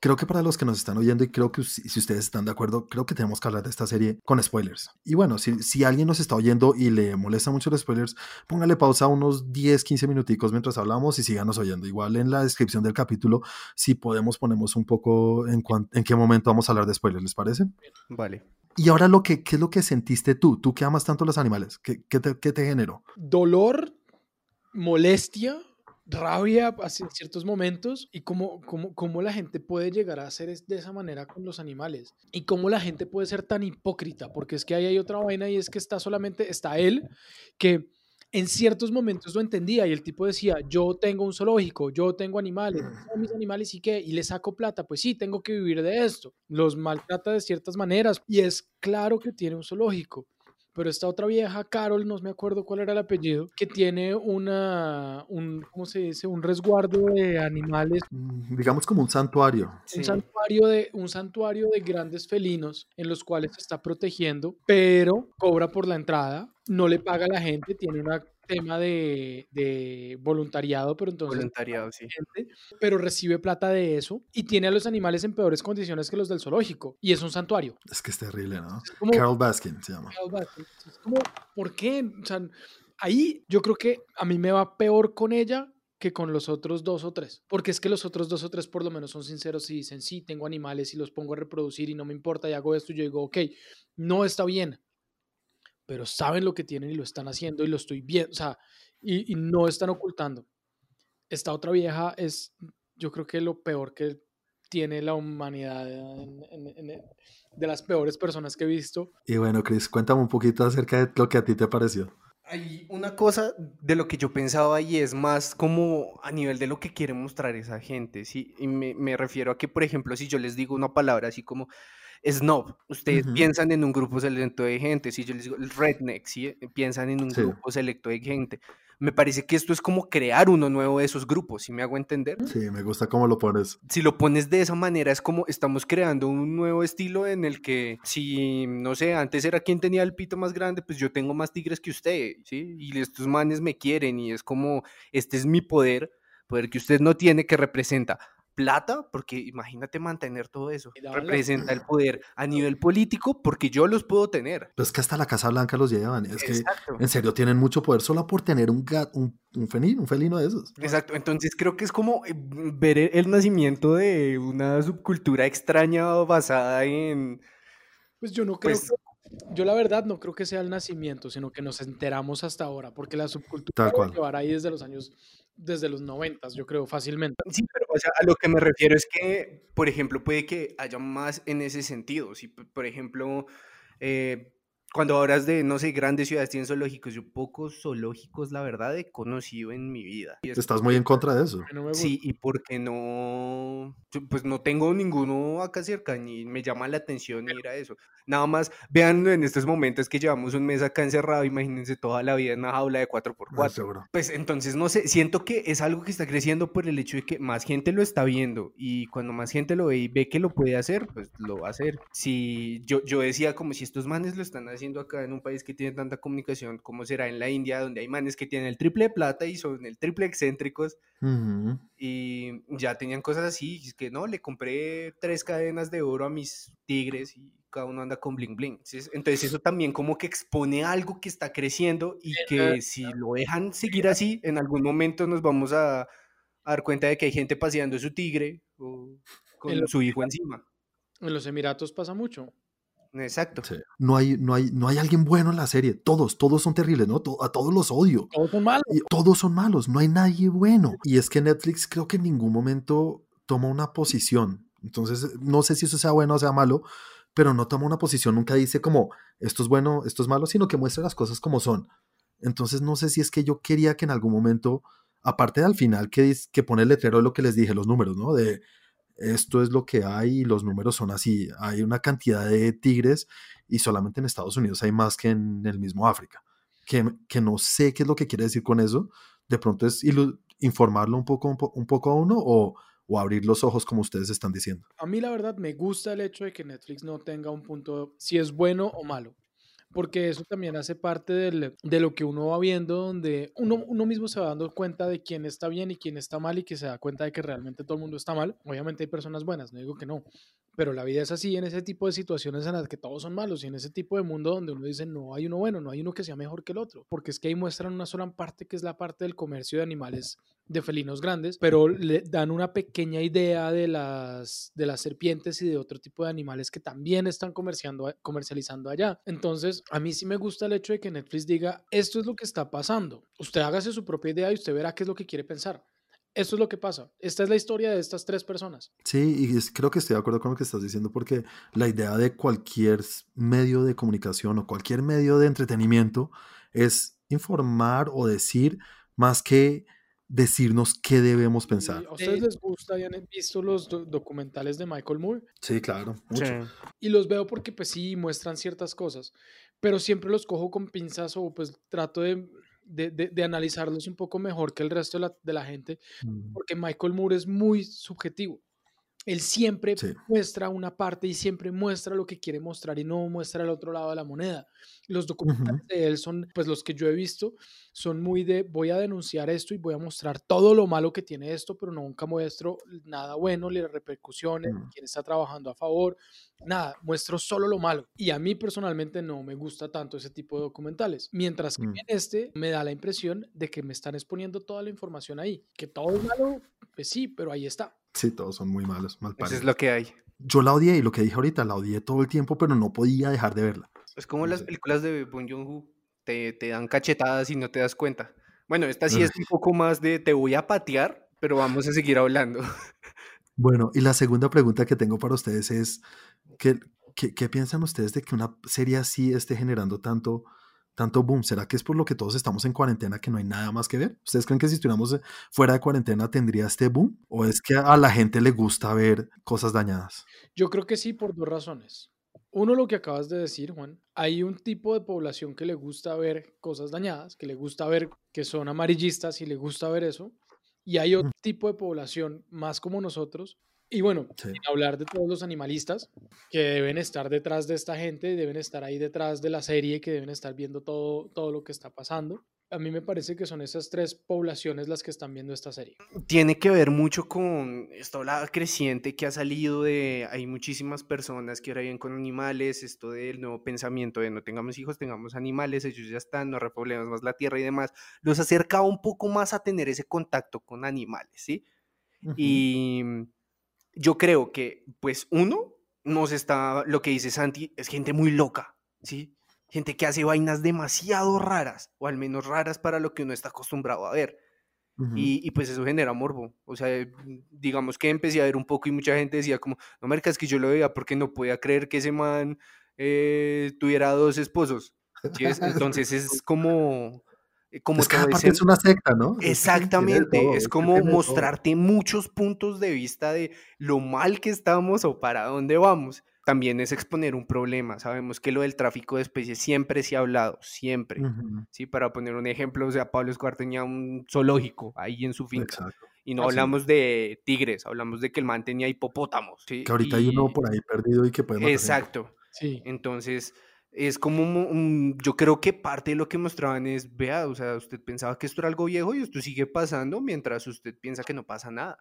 creo que para los que nos están oyendo y creo que si, ustedes están de acuerdo, creo que tenemos que hablar de esta serie con spoilers. Y bueno, si, si alguien nos está oyendo y le molesta mucho los spoilers, póngale pausa unos 10, 15 minuticos mientras hablamos y síganos oyendo. Igual en la descripción del capítulo, si podemos, ponemos un poco en, en qué momento vamos a hablar de spoilers, ¿les parece? Vale. Y ahora, lo que, ¿qué es lo que sentiste tú? Tú que amas tanto los animales, ¿qué, qué, te, qué te generó? Dolor, molestia, rabia en ciertos momentos y cómo, cómo, cómo, la gente puede llegar a hacer de esa manera con los animales y cómo la gente puede ser tan hipócrita, porque es que ahí hay otra vaina y es que está solamente, está él que en ciertos momentos lo entendía y el tipo decía, yo tengo un zoológico, yo tengo animales, son mis animales y qué, y le saco plata, pues sí, tengo que vivir de esto, los maltrata de ciertas maneras y es claro que tiene un zoológico pero esta otra vieja, Carol, no me acuerdo cuál era el apellido, que tiene una, un, ¿cómo se dice? Un resguardo de animales. Mm, digamos como un santuario. Un, santuario de, un santuario de grandes felinos en los cuales se está protegiendo, pero cobra por la entrada, no le paga a la gente, tiene una tema de, de voluntariado, pero entonces... Voluntariado, sí. gente, pero recibe plata de eso y tiene a los animales en peores condiciones que los del zoológico. Y es un santuario. Es que es terrible, ¿no? Es como- Carol Baskin se llama. Carol Baskin. Es como, ¿por qué? O sea, ahí yo creo que a mí me va peor con ella que con los otros dos o tres. Porque es que los otros dos o tres por lo menos son sinceros y dicen, sí, tengo animales y los pongo a reproducir y no me importa y hago esto. Y yo digo, ok, no está bien. Pero saben lo que tienen y lo están haciendo y lo estoy viendo. O sea, y, y no están ocultando. Esta otra vieja es, yo creo que lo peor que tiene la humanidad en- en- en- de las peores personas que he visto. Y bueno, Chris, cuéntame un poquito acerca de lo que a ti te pareció. Hay una cosa de lo que yo pensaba y es más como a nivel de lo que quiere mostrar esa gente, ¿sí? Y me, me refiero a que, por ejemplo, si yo les digo una palabra así como snob, ustedes Ujú. piensan en un grupo selecto de gente, si yo les digo el redneck, ¿sí? Piensan en un Sí. grupo selecto de gente. Me parece que esto es como crear uno nuevo de esos grupos, ¿sí me hago entender? Sí, me gusta cómo lo pones. si lo pones de esa manera, es como estamos creando un nuevo estilo en el que, si, no sé, antes era quien tenía el pito más grande, pues yo tengo más tigres que usted, ¿sí? Y estos manes me quieren y es como, este es mi poder, poder que usted no tiene, que representa plata, porque imagínate mantener todo eso, representa el poder a nivel político, porque yo los puedo tener. Pero es que hasta la Casa Blanca los llevan. Es que, en serio, tienen mucho poder solo por tener un, gat, un, un, felino, un felino de esos. Exacto, entonces creo que es como eh, ver el- el nacimiento de una subcultura extraña basada en... Pues yo no creo Pues- que- yo la verdad no creo que sea el nacimiento, sino que nos enteramos hasta ahora, porque la subcultura cual. llevar ahí desde los años, desde los noventas, yo creo, fácilmente. Sí, pero o sea, a lo que me refiero es que, por ejemplo, puede que haya más en ese sentido. Si, por ejemplo, eh, cuando hablas de, no sé, grandes ciudades tienen zoológicos, yo pocos zoológicos, la verdad, he conocido en mi vida. Y es Estás muy en contra de eso. No. Sí, y porque no, pues no tengo ninguno acá cerca, ni me llama la atención ir a eso. Nada más, vean en estos momentos que llevamos un mes acá encerrado, imagínense toda la vida en una jaula de 4x4. Ah, seguro. Pues entonces, no sé, siento que es algo que está creciendo por el hecho de que más gente lo está viendo y cuando más gente lo ve y ve que lo puede hacer, pues lo va a hacer. Si yo, yo decía como si estos manes lo están haciendo acá en un país que tiene tanta comunicación, ¿cómo será en la India, donde hay manes que tienen el triple de plata y son el triple excéntricos? Ujú. y ya tenían cosas así, y es que no, le compré tres cadenas de oro a mis tigres y cada uno anda con bling bling. Entonces, entonces eso también como que expone algo que está creciendo y que si lo dejan seguir así, en algún momento nos vamos a, a dar cuenta de que hay gente paseando su tigre o con su hijo encima. En los Emiratos pasa mucho. Exacto. Sí. No, hay, no, hay, no hay alguien bueno en la serie. Todos, todos son terribles, ¿no? To- a todos los odio. Todos son malos. Y todos son malos, no hay nadie bueno. Y es que Netflix creo que en ningún momento toma una posición. Entonces, no sé si eso sea bueno o sea malo, pero no toma una posición, nunca dice como esto es bueno, esto es malo, sino que muestra las cosas como son. Entonces, no sé si es que yo quería que en algún momento, aparte de al final que, que pone el letrero de lo que les dije, los números, ¿no? De esto es lo que hay y los números son así. Hay una cantidad de tigres y solamente en Estados Unidos hay más que en el mismo África. Que, que no sé qué es lo que quiere decir con eso. De pronto es informarlo un poco, un, po- un poco a uno o, o abrir los ojos como ustedes están diciendo. A mí la verdad me gusta el hecho de que Netflix no tenga un punto si es bueno o malo. Porque eso también hace parte del- de lo que uno va viendo, donde uno, uno mismo se va dando cuenta de quién está bien y quién está mal y que se da cuenta de que realmente todo el mundo está mal. Obviamente hay personas buenas, no digo que no, pero la vida es así en ese tipo de situaciones en las que todos son malos y en ese tipo de mundo donde uno dice no hay uno bueno, no hay uno que sea mejor que el otro, porque es que ahí muestran una sola parte que es la parte del comercio de animales de felinos grandes, pero le dan una pequeña idea de las, de las serpientes y de otro tipo de animales que también están comerciando, comercializando allá. Entonces, a mí sí me gusta el hecho de que Netflix diga, esto es lo que está pasando. Usted hágase su propia idea y usted verá qué es lo que quiere pensar. Esto es lo que pasa. Esta es la historia de estas tres personas. Sí, y es- creo que estoy de acuerdo con lo que estás diciendo porque la idea de cualquier medio de comunicación o cualquier medio de entretenimiento es informar o decir más que decirnos qué debemos pensar. Y ¿A ustedes les gusta y han visto los do- documentales de Michael Moore? Sí, claro, mucho. Sí. Y los veo porque pues sí muestran ciertas cosas, pero siempre los cojo con pinzas o pues trato de, de, de- de analizarlos un poco mejor que el resto de la, de la gente, porque Michael Moore es muy subjetivo. Él siempre muestra una parte y siempre muestra lo que quiere mostrar y no muestra el otro lado de la moneda. Los documentales de él son, pues los que yo he visto, son muy de voy a denunciar esto y voy a mostrar todo lo malo que tiene esto, pero nunca muestro nada bueno, las repercusiones, mm. quién está trabajando a favor, nada, muestro solo lo malo. Y a mí personalmente no me gusta tanto ese tipo de documentales. Mientras que mm. en este me da la impresión de que me están exponiendo toda la información ahí, que todo es malo, pues sí, pero ahí está. Sí, todos son muy malos, mal Eso es lo que hay. Yo la odié y lo que dije ahorita, la odié todo el tiempo, pero no podía dejar de verla. Es como las películas de Bong Joon-ho, te, te, dan cachetadas y no te das cuenta. Bueno, esta sí es un poco más de te voy a patear, pero vamos a seguir hablando. Bueno, y la segunda pregunta que tengo para ustedes es, ¿qué, qué, qué piensan ustedes de que una serie así esté generando tanto, tanto boom? ¿Será que es por lo que todos estamos en cuarentena que no hay nada más que ver? ¿Ustedes creen que si estuviéramos eh, fuera de cuarentena tendría este boom? ¿O es que a la gente le gusta ver cosas dañadas? Yo creo que sí por dos razones. Uno, lo que acabas de decir, Juan, hay un tipo de población que le gusta ver cosas dañadas, que le gusta ver que son amarillistas y le gusta ver eso. Y hay otro tipo de población más como nosotros. Y bueno, sin hablar de todos los animalistas que deben estar detrás de esta gente, deben estar ahí detrás de la serie, que deben estar viendo todo, todo lo que está pasando a mí me parece que son esas tres poblaciones las que están viendo esta serie. Tiene que ver mucho con esta ola creciente que ha salido de, hay muchísimas personas que ahora viven con animales, esto del nuevo pensamiento de no tengamos hijos, tengamos animales, ellos ya están, no repoblemos más la tierra y demás, los acerca un poco más a tener ese contacto con animales, ¿sí? Y yo creo que, pues, uno, nos está, lo que dice Santi, es gente muy loca, ¿sí? gente que hace vainas demasiado raras, o al menos raras para lo que uno está acostumbrado a ver. y, pues eso genera morbo. O sea, digamos que empecé a ver un poco y mucha gente decía como, no, merca, es que yo lo veía porque no podía creer que ese man eh, tuviera dos esposos. Entonces es como... Eh, como es que es una secta, ¿no? Exactamente, es como mostrarte muchos puntos de vista de lo mal que estamos o para dónde vamos también es exponer un problema. Sabemos que lo del tráfico de especies siempre se ha hablado, siempre. Sí, para poner un ejemplo, o sea, Pablo Escobar tenía un zoológico ahí en su finca. Y no hablamos de tigres, hablamos de que el man tenía hipopótamos. Que ahorita hay uno por ahí perdido y que puede Exacto. Sí. Entonces, es como, yo creo que parte de lo que mostraban es, vea, o sea, usted pensaba que esto era algo viejo y esto sigue pasando mientras usted piensa que no pasa nada.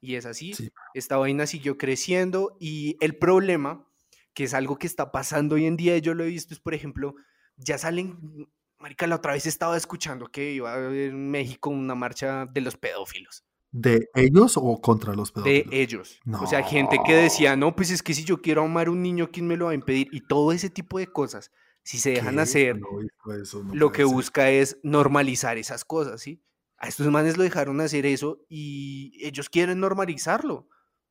Y es así, esta vaina siguió creciendo y el problema, que es algo que está pasando hoy en día, yo lo he visto, es por ejemplo, ya salen, Marica, la otra vez estaba escuchando que iba a haber en México una marcha de los pedófilos. ¿De ellos o contra los pedófilos? De ellos. O sea, gente que decía, no, pues es que si yo quiero amar a un niño, ¿quién me lo va a impedir? Y todo ese tipo de cosas, si se dejan hacer, lo que busca es normalizar esas cosas, ¿sí? a estos manes lo dejaron hacer eso y ellos quieren normalizarlo.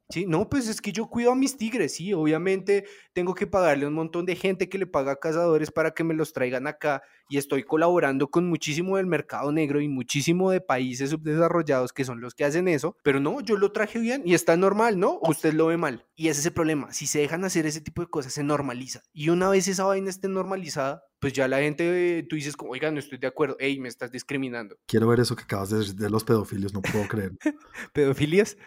Sí, no, pues es que yo cuido a mis tigres, sí, obviamente tengo que pagarle a un montón de gente que le paga a cazadores para que me los traigan acá y estoy colaborando con muchísimo del mercado negro y muchísimo de países subdesarrollados que son los que hacen eso, pero no, yo lo traje bien y está normal, ¿no? Usted lo ve mal. Y ese es el problema, si se dejan hacer ese tipo de cosas, se normaliza. Y una vez esa vaina esté normalizada, pues ya la gente, tú dices, oiga, no estoy de acuerdo, hey, me estás discriminando. Quiero ver eso que acabas de decir de los pedofilios, no puedo creer. ¿Pedofilias?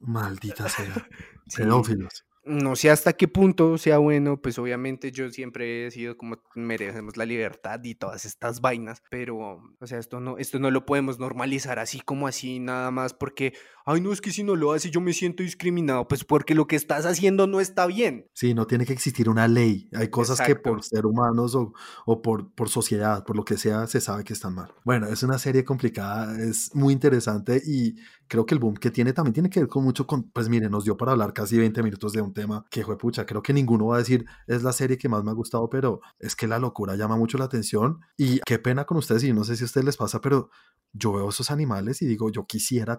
Maldita sea. Pedófilos. No sé hasta qué punto sea bueno, pues obviamente yo siempre he sido como merecemos la libertad y todas estas vainas, pero o sea, esto no esto no lo podemos normalizar así como así nada más porque ay, no es que si no lo hace yo me siento discriminado, pues porque lo que estás haciendo no está bien. Sí, no tiene que existir una ley. Hay cosas que por ser humanos o, o por, por sociedad, por lo que sea, se sabe que están mal. Bueno, es una serie complicada, es muy interesante y creo que el boom que tiene también tiene que ver con mucho con, pues mire, nos dio para hablar casi 20 minutos de un tema que fue pucha, creo que ninguno va a decir es la serie que más me ha gustado, pero es que la locura llama mucho la atención y qué pena con ustedes y no sé si a ustedes les pasa, pero yo veo esos animales y digo, yo quisiera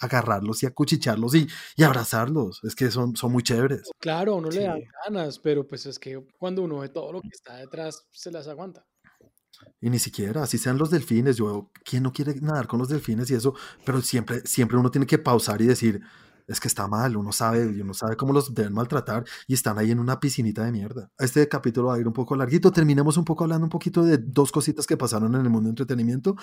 agarrarlos y acuchicharlos y, y abrazarlos, es que son, son muy chéveres. Claro, uno le da ganas, pero pues es que cuando uno ve todo lo que está detrás, se las aguanta. Y ni siquiera, así sean los delfines, yo, ¿quién no quiere nadar con los delfines y eso? Pero siempre, siempre uno tiene que pausar y decir, es que está mal, uno sabe, uno sabe cómo los deben maltratar y están ahí en una piscinita de mierda. Este capítulo va a ir un poco larguito, terminemos un poco hablando un poquito de dos cositas que pasaron en el mundo de entretenimiento.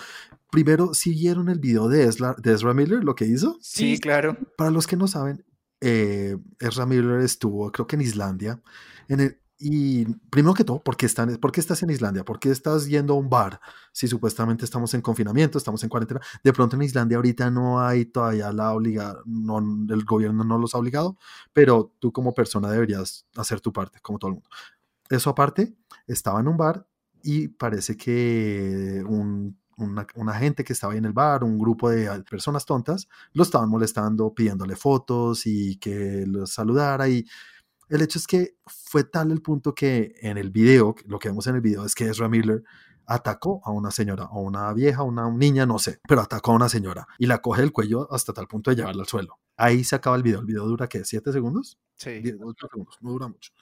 Primero, ¿siguieron el video de Ezra, de Ezra Miller, lo que hizo? Sí, claro. Para los que no saben, eh, Ezra Miller estuvo, creo que en Islandia, en el, y primero que todo, ¿por qué, están, ¿por qué estás en Islandia? ¿Por qué estás yendo a un bar? Si supuestamente estamos en confinamiento, estamos en cuarentena. De pronto en Islandia ahorita no hay todavía la obliga, no, el gobierno no los ha obligado, pero tú como persona deberías hacer tu parte, como todo el mundo. Eso aparte, estaba en un bar y parece que un, una, una, gente que estaba ahí en el bar, un grupo de personas tontas, lo estaban molestando, pidiéndole fotos y que los saludara y el hecho es que fue tal el punto que en el video, lo que vemos en el video es que Ezra Miller atacó a una señora, o una vieja, una niña, no sé, pero atacó a una señora y la coge del cuello hasta tal punto de llevarla al suelo. Ahí se acaba el video. ¿El video dura qué? ¿Siete segundos? Sí. Diez, segundos, no dura mucho.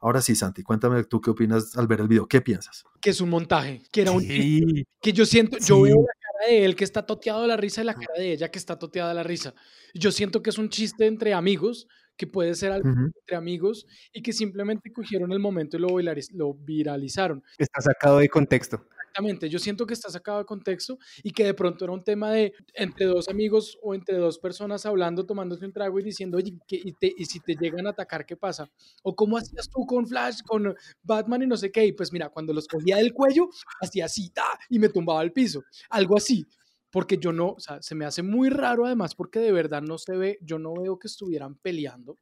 Ahora sí, Santi, cuéntame tú qué opinas al ver el video. ¿Qué piensas? Que es un montaje, que era un sí. que yo siento, yo veo la cara de él que está toteado de la risa y la cara de ella que está toteada de la risa. Yo siento que es un chiste entre amigos, que puede ser algo uh -huh. entre amigos y que simplemente cogieron el momento y lo, lo viralizaron. Está sacado de contexto. Exactamente, yo siento que está sacado de contexto y que de pronto era un tema de entre dos amigos o entre dos personas hablando, tomándose un trago y diciendo, oye, ¿qué, y, te, y, si te llegan a atacar, ¿qué pasa? O cómo hacías tú con Flash, con Batman y no sé qué, y pues mira, cuando los cogía del cuello, hacía así, ¡ta! y me tumbaba al piso, algo así. Porque yo no, o sea, se me hace muy raro además porque de verdad no se ve, yo no veo que estuvieran peleando,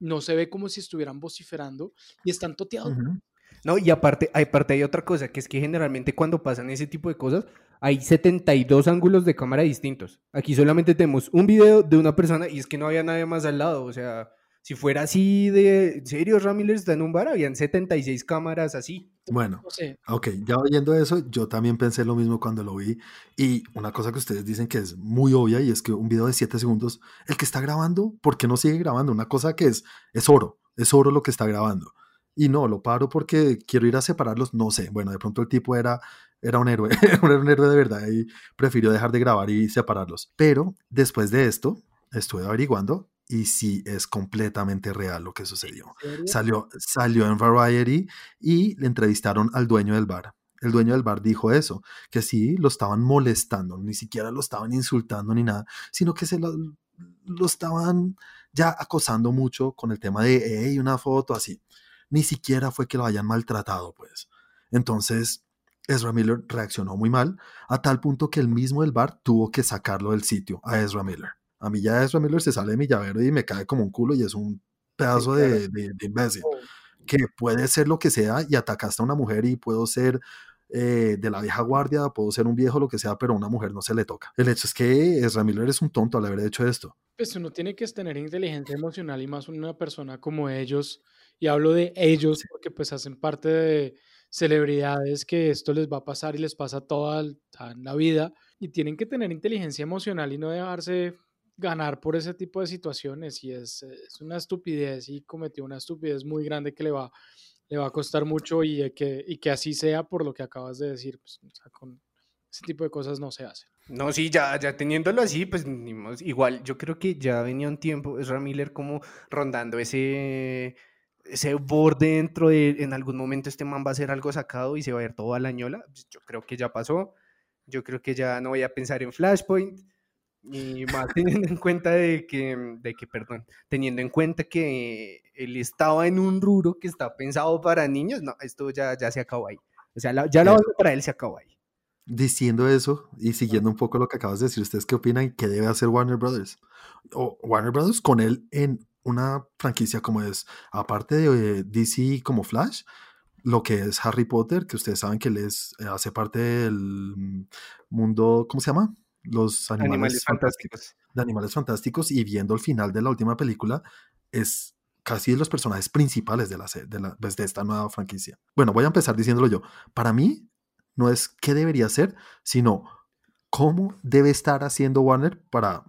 no se ve como si estuvieran vociferando y están toteados. No, y aparte, aparte hay otra cosa, que es que generalmente cuando pasan ese tipo de cosas, hay 72 ángulos de cámara distintos. Aquí solamente tenemos un video de una persona y es que no había nadie más al lado. O sea, si fuera así de ¿en serio, Ramírez está en un bar, habían 76 cámaras así. Bueno, no sé. ok, ya oyendo eso, yo también pensé lo mismo cuando lo vi. Y una cosa que ustedes dicen que es muy obvia y es que un video de 7 segundos, el que está grabando, ¿por qué no sigue grabando? Una cosa que es, es oro, es oro lo que está grabando y no, lo paro porque quiero ir a separarlos, no sé, bueno, de pronto el tipo era, era un héroe, era un héroe de verdad y prefirió dejar de grabar y separarlos. Pero después de esto, estuve averiguando y sí es completamente real lo que sucedió. Salió, salió en Variety y le entrevistaron al dueño del bar. El dueño del bar dijo eso, que sí, lo estaban molestando, ni siquiera lo estaban insultando ni nada, sino que se lo, lo estaban ya acosando mucho con el tema de, hey, una foto así ni siquiera fue que lo hayan maltratado, pues. Entonces, Ezra Miller reaccionó muy mal, a tal punto que el mismo del bar tuvo que sacarlo del sitio a Ezra Miller. A mí ya Ezra Miller se sale de mi llavero y me cae como un culo y es un pedazo de, de, de imbécil. Que puede ser lo que sea y atacaste a una mujer y puedo ser eh, de la vieja guardia, puedo ser un viejo, lo que sea, pero a una mujer no se le toca. El hecho es que Ezra Miller es un tonto al haber hecho esto. Pues uno tiene que tener inteligencia emocional y más una persona como ellos y hablo de ellos porque pues hacen parte de celebridades que esto les va a pasar y les pasa toda la vida y tienen que tener inteligencia emocional y no dejarse ganar por ese tipo de situaciones y es, es una estupidez y cometió una estupidez muy grande que le va, le va a costar mucho y que, y que así sea por lo que acabas de decir, pues, ese tipo de cosas no se hace. No, sí, ya, ya teniéndolo así, pues igual, yo creo que ya venía un tiempo, es Miller como rondando ese ese borde dentro de en algún momento este man va a hacer algo sacado y se va a ir todo a la ñola. Pues, yo creo que ya pasó. Yo creo que ya no voy a pensar en Flashpoint. Y más teniendo en cuenta de que, de que, perdón, teniendo en cuenta que él estaba en un ruro que está pensado para niños, no, esto ya, ya se acabó ahí. O sea, la, ya la banda para él se acabó ahí. Diciendo eso y siguiendo un poco lo que acabas de decir, ¿ustedes qué opinan? ¿Qué debe hacer Warner Brothers? O Warner Brothers con él en una franquicia como es, aparte de eh, DC como Flash, lo que es Harry Potter, que ustedes saben que él es, eh, hace parte del mundo, ¿cómo se llama? Los animales, animales fantásticos. De animales fantásticos y viendo el final de la última película, es casi de los personajes principales de, la, de, la, pues, de esta nueva franquicia. Bueno, voy a empezar diciéndolo yo. Para mí, no es qué debería ser, sino cómo debe estar haciendo Warner para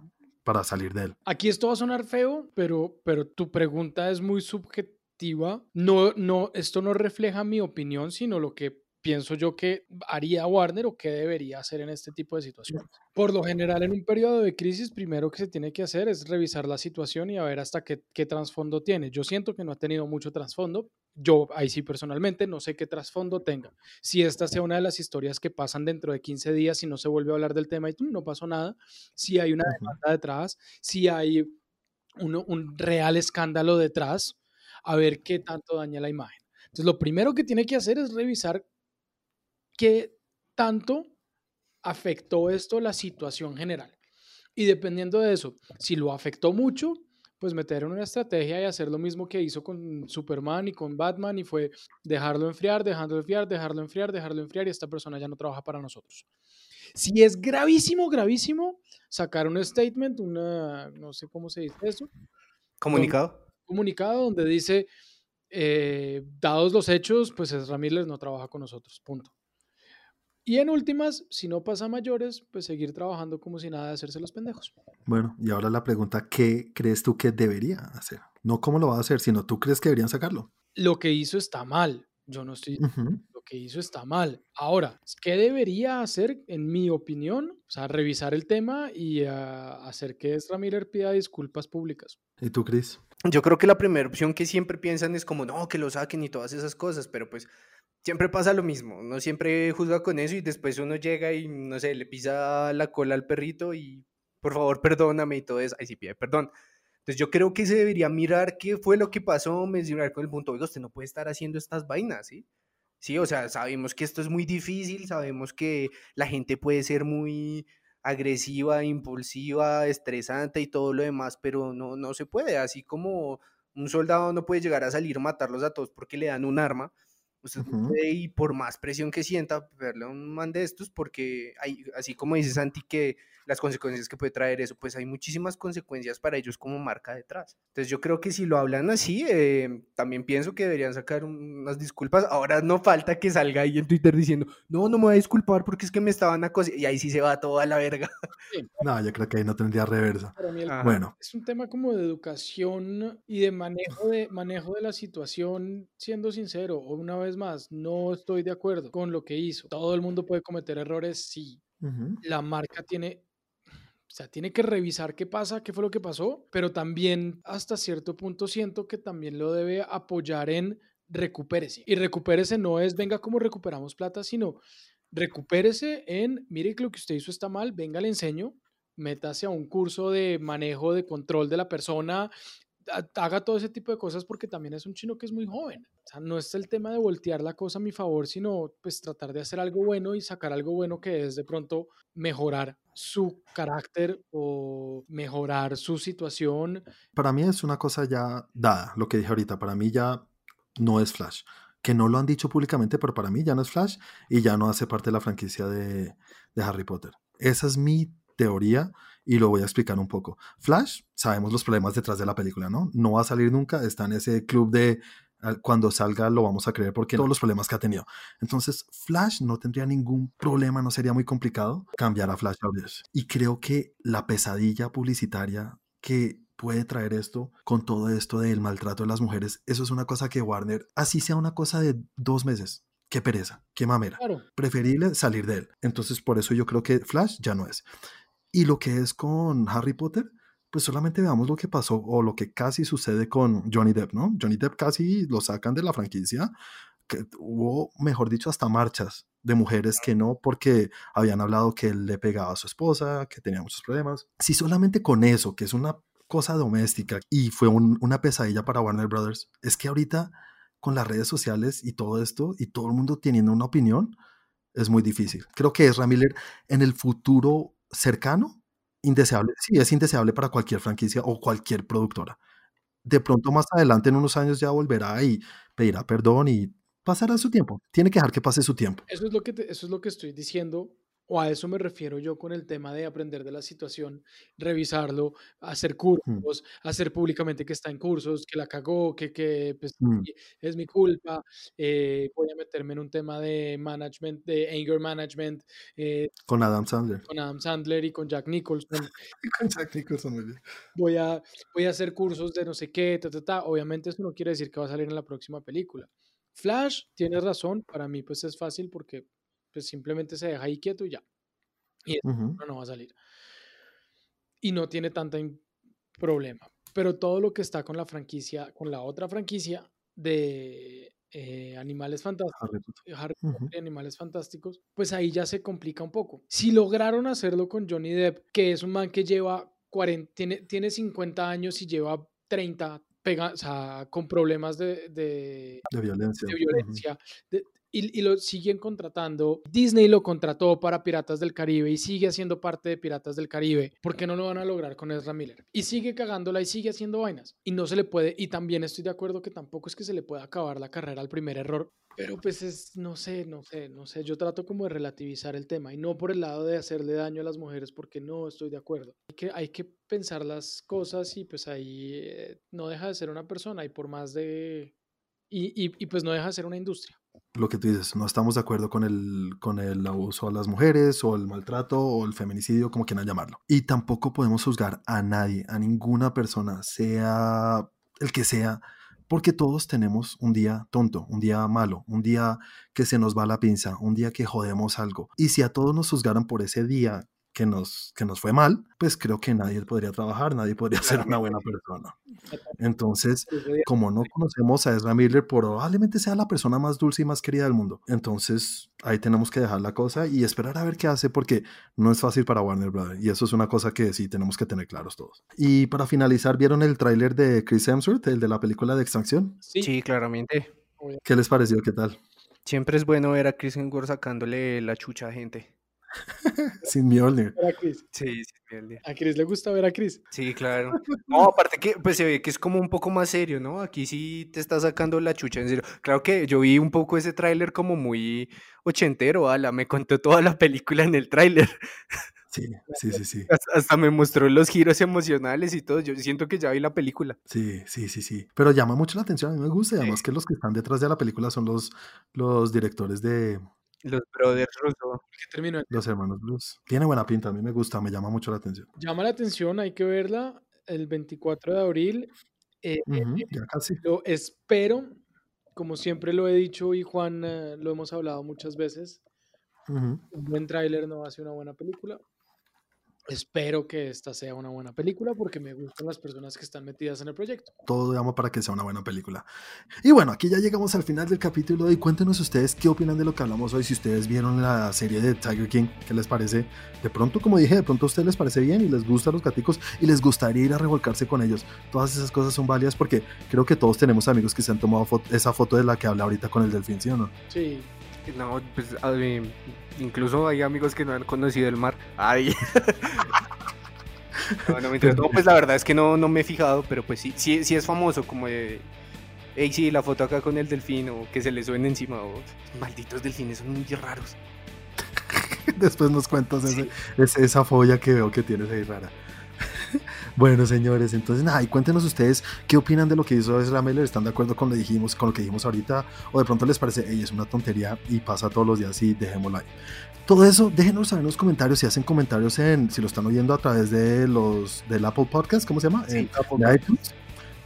para salir de él. Aquí esto va a sonar feo, pero, pero tu pregunta es muy subjetiva. No, no, esto no refleja mi opinión, sino lo que pienso yo que haría Warner o qué debería hacer en este tipo de situaciones. Por lo general, en un periodo de crisis, primero que se tiene que hacer es revisar la situación y a ver hasta qué, qué trasfondo tiene. Yo siento que no ha tenido mucho trasfondo. Yo, ahí sí personalmente, no sé qué trasfondo tenga. Si esta sea una de las historias que pasan dentro de 15 días y no se vuelve a hablar del tema y no pasó nada, si hay una demanda detrás, si hay un real escándalo detrás, a ver qué tanto daña la imagen. Entonces, lo primero que tiene que hacer es revisar qué tanto afectó esto la situación general. Y dependiendo de eso, si lo afectó mucho, pues meter en una estrategia y hacer lo mismo que hizo con Superman y con Batman y fue dejarlo enfriar, dejarlo enfriar, dejarlo enfriar, dejarlo enfriar y esta persona ya no trabaja para nosotros. Si es gravísimo, gravísimo, sacar un statement, una, no sé cómo se dice eso. Comunicado. comunicado donde dice, eh, dados los hechos, pues Miller no trabaja con nosotros, punto. Y en últimas, si no pasa mayores, pues seguir trabajando como si nada de hacerse los pendejos. Bueno, y ahora la pregunta, ¿qué crees tú que debería hacer? No cómo lo va a hacer, sino tú crees que deberían sacarlo. Lo que hizo está mal. Yo no estoy... Lo que hizo está mal. Ahora, ¿qué debería hacer, en mi opinión? O sea, revisar el tema y ah, hacer que Ezra Miller pida disculpas públicas. ¿Y tú, Chris? Yo creo que la primera opción que siempre piensan es como, no, que lo saquen y todas esas cosas, pero pues siempre pasa lo mismo, uno siempre juzga con eso y después uno llega y, no sé, le pisa la cola al perrito y por favor perdóname y todo eso, ahí sí pide perdón. Entonces yo creo que se debería mirar qué fue lo que pasó, mencionar con el punto, oiga, usted no puede estar haciendo estas vainas, ¿sí? Sí, o sea, sabemos que esto es muy difícil, sabemos que la gente puede ser muy agresiva, impulsiva, estresante y todo lo demás, pero no, no se puede, así como un soldado no puede llegar a salir a matarlos a todos porque le dan un arma, y por más presión que sienta, verle a un man de estos, porque hay, así como dice Santi, que las consecuencias que puede traer eso, pues hay muchísimas consecuencias para ellos como marca detrás. Entonces yo creo que si lo hablan así, eh, también pienso que deberían sacar unas disculpas. Ahora no falta que salga ahí en Twitter diciendo, no, no me voy a disculpar porque es que me estaban acosando, y ahí sí se va todo a la verga. No, yo creo que ahí no tendría reversa. bueno. Es un tema como de educación y de manejo de, manejo de la situación, siendo sincero, o una vez más, no estoy de acuerdo con lo que hizo. Todo el mundo puede cometer errores, sí. La marca tiene o sea, tiene que revisar qué pasa, qué fue lo que pasó, pero también hasta cierto punto siento que también lo debe apoyar en recupérese. Y recupérese no es venga como recuperamos plata, sino recupérese en, mire que lo que usted hizo está mal, venga, le enseño, métase a un curso de manejo, de control de la persona, haga todo ese tipo de cosas porque también es un chino que es muy joven. O sea, no es el tema de voltear la cosa a mi favor, sino pues tratar de hacer algo bueno y sacar algo bueno que es de pronto mejorar su carácter o mejorar su situación. Para mí es una cosa ya dada, lo que dije ahorita, para mí ya no es Flash. Que no lo han dicho públicamente, pero para mí ya no es Flash y ya no hace parte de la franquicia de, de Harry Potter. Esa es mi teoría y lo voy a explicar un poco. Flash, sabemos los problemas detrás de la película, ¿no? No va a salir nunca, está en ese club de cuando salga lo vamos a creer porque todos los problemas que ha tenido. Entonces, Flash no tendría ningún problema, no sería muy complicado cambiar a Flash Y creo que la pesadilla publicitaria que puede traer esto con todo esto del maltrato de las mujeres, eso es una cosa que Warner, así sea una cosa de dos meses, qué pereza, qué mamera. Preferible salir de él. Entonces, por eso yo creo que Flash ya no es. Y lo que es con Harry Potter, pues solamente veamos lo que pasó o lo que casi sucede con Johnny Depp, ¿no? Johnny Depp casi lo sacan de la franquicia, que hubo, mejor dicho, hasta marchas de mujeres que no porque habían hablado que él le pegaba a su esposa, que tenía muchos problemas. Si solamente con eso, que es una cosa doméstica y fue una pesadilla para Warner Brothers, es que ahorita con las redes sociales y todo esto y todo el mundo teniendo una opinión, es muy difícil. Creo que es Miller en el futuro cercano, indeseable, sí, es indeseable para cualquier franquicia o cualquier productora. De pronto más adelante, en unos años, ya volverá y pedirá perdón y pasará su tiempo. Tiene que dejar que pase su tiempo. Eso es lo que, eso es lo que estoy diciendo o a eso me refiero yo con el tema de aprender de la situación, revisarlo, hacer mm. cursos, hacer públicamente que está en cursos, que la cagó, que, que pues, mm. es mi culpa, eh, voy a meterme en un tema de management, de anger management. Eh, con Adam Sandler. Con Adam Sandler y con Jack Nicholson. con Jack Nicholson, muy bien. Voy a, voy a hacer cursos de no sé qué, ta, ta, ta. Obviamente eso no quiere decir que va a salir en la próxima película. Flash, tienes razón, para mí pues es fácil porque pues simplemente se deja ahí quieto y ya. Y no va a salir. Y no tiene tanto problema. Pero todo lo que está con la franquicia, con la otra franquicia de eh, Animales Fantásticos, Animales Fantásticos, pues ahí ya se complica un poco. Si lograron hacerlo con Johnny Depp, que es un man que lleva 40, tiene, tiene 50 años y lleva 30 pega, o sea, con problemas de, de, de violencia, de violencia de, y, lo siguen contratando. Disney lo contrató para Piratas del Caribe y sigue haciendo parte de Piratas del Caribe. ¿Por qué no lo van a lograr con Ezra Miller? Y sigue cagándola y sigue haciendo vainas. Y no se le puede, y también estoy de acuerdo que tampoco es que se le pueda acabar la carrera al primer error. Pero pues es, no sé, no sé, no sé. Yo trato como de relativizar el tema y no por el lado de hacerle daño a las mujeres porque no estoy de acuerdo. Hay que, hay que pensar las cosas y pues ahí eh, no deja de ser una persona y por más de... Y, y pues no deja de ser una industria lo que tú dices, no estamos de acuerdo con el, con el abuso a las mujeres o el maltrato o el feminicidio, como quieran llamarlo. Y tampoco podemos juzgar a nadie, a ninguna persona, sea el que sea, porque todos tenemos un día tonto, un día malo, un día que se nos va la pinza, un día que jodemos algo. Y si a todos nos juzgaran por ese día que nos, que nos fue mal, pues creo que nadie podría trabajar, nadie podría ser una buena persona. Entonces, como no conocemos a Ezra Miller, probablemente sea la persona más dulce y más querida del mundo. Entonces, ahí tenemos que dejar la cosa y esperar a ver qué hace, porque no es fácil para Warner Brothers. Y eso es una cosa que sí tenemos que tener claros todos. Y para finalizar, ¿vieron el tráiler de Chris Hemsworth, el de la película de Extracción? Sí, sí claramente. ¿Qué les pareció? ¿Qué tal? Siempre es bueno ver a Chris Hemsworth sacándole la chucha a gente. sin Mjolnir. Sí, sin Mjolnir. ¿A Chris le gusta ver a Chris? Sí, claro. No, aparte que pues se ve que es como un poco más serio, ¿no? Aquí sí te está sacando la chucha en serio. Claro que yo vi un poco ese tráiler como muy ochentero, ala, me contó toda la película en el tráiler. Sí, sí, sí, sí. Hasta, me mostró los giros emocionales y todo. Yo siento que ya vi la película. Sí, sí, sí, sí. Pero llama mucho la atención. A mí me gusta. además que los que están detrás de la película son los, los directores de, los brothers Russo. terminó? Los hermanos Blues. Tiene buena pinta, a mí me gusta, me llama mucho la atención. Llama la atención, hay que verla el 24 de abril. Eh, uh -huh, ya casi. Lo espero, como siempre lo he dicho y Juan eh, lo hemos hablado muchas veces. Uh -huh. Un buen tráiler no hace una buena película. Espero que esta sea una buena película porque me gustan las personas que están metidas en el proyecto. Todo llama para que sea una buena película. Y bueno, aquí ya llegamos al final del capítulo y cuéntenos ustedes qué opinan de lo que hablamos hoy. Si ustedes vieron la serie de Tiger King, ¿qué les parece? De pronto, como dije, de pronto a ustedes les parece bien y les gustan los gaticos y les gustaría ir a revolcarse con ellos. Todas esas cosas son válidas porque creo que todos tenemos amigos que se han tomado esa foto de la que habla ahorita con el delfín, ¿sí o no? Sí. No, pues a mí, incluso hay amigos que no han conocido el mar. Ay. no, no, me no, pues la verdad es que no, no me he fijado, pero pues sí, sí, sí es famoso como de... Hey, sí, la foto acá con el delfín o que se le suene encima. O, malditos delfines son muy raros. Después nos cuentas ese, ese, esa folla que veo que tienes ahí rara. Bueno, señores, entonces nada, y cuéntenos ustedes qué opinan de lo que hizo Ezra Miller, ¿están de acuerdo con lo, dijimos, con lo que dijimos ahorita? ¿O de pronto les parece, hey, es una tontería y pasa todos los días y dejémoslo ahí? Todo eso, déjenos saber en los comentarios, si hacen comentarios en, si lo están oyendo a través de los, del Apple Podcast, ¿cómo se llama? Sí, en, Apple iTunes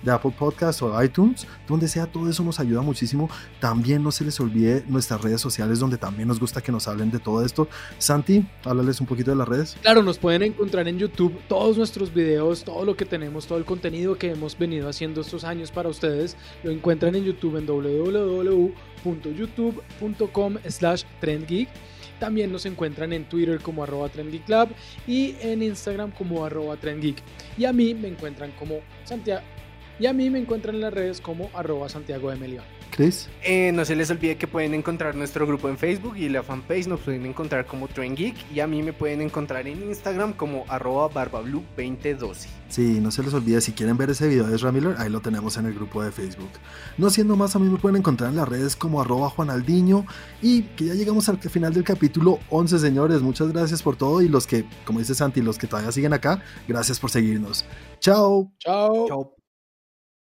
de Apple Podcast o iTunes, donde sea, todo eso nos ayuda muchísimo. También no se les olvide nuestras redes sociales, donde también nos gusta que nos hablen de todo esto. Santi, háblales un poquito de las redes. Claro, nos pueden encontrar en YouTube todos nuestros videos, todo lo que tenemos, todo el contenido que hemos venido haciendo estos años para ustedes. Lo encuentran en YouTube en www.youtube.com slash trendgeek. También nos encuentran en Twitter como arroba trendgeeklab y en Instagram como arroba trendgeek. Y a mí me encuentran como Santiago y a mí me encuentran en las redes como arroba Santiago de Melión. Chris. Eh, no se les olvide que pueden encontrar nuestro grupo en Facebook y la fanpage nos pueden encontrar como Train Geek y a mí me pueden encontrar en Instagram como arroba barbablu2012. Sí, no se les olvide, si quieren ver ese video de Ezra Miller, ahí lo tenemos en el grupo de Facebook. No siendo más, a mí me pueden encontrar en las redes como arroba juanaldiño y que ya llegamos al final del capítulo 11, señores. Muchas gracias por todo y los que, como dice Santi, los que todavía siguen acá, gracias por seguirnos. Chao. Chao. Chao.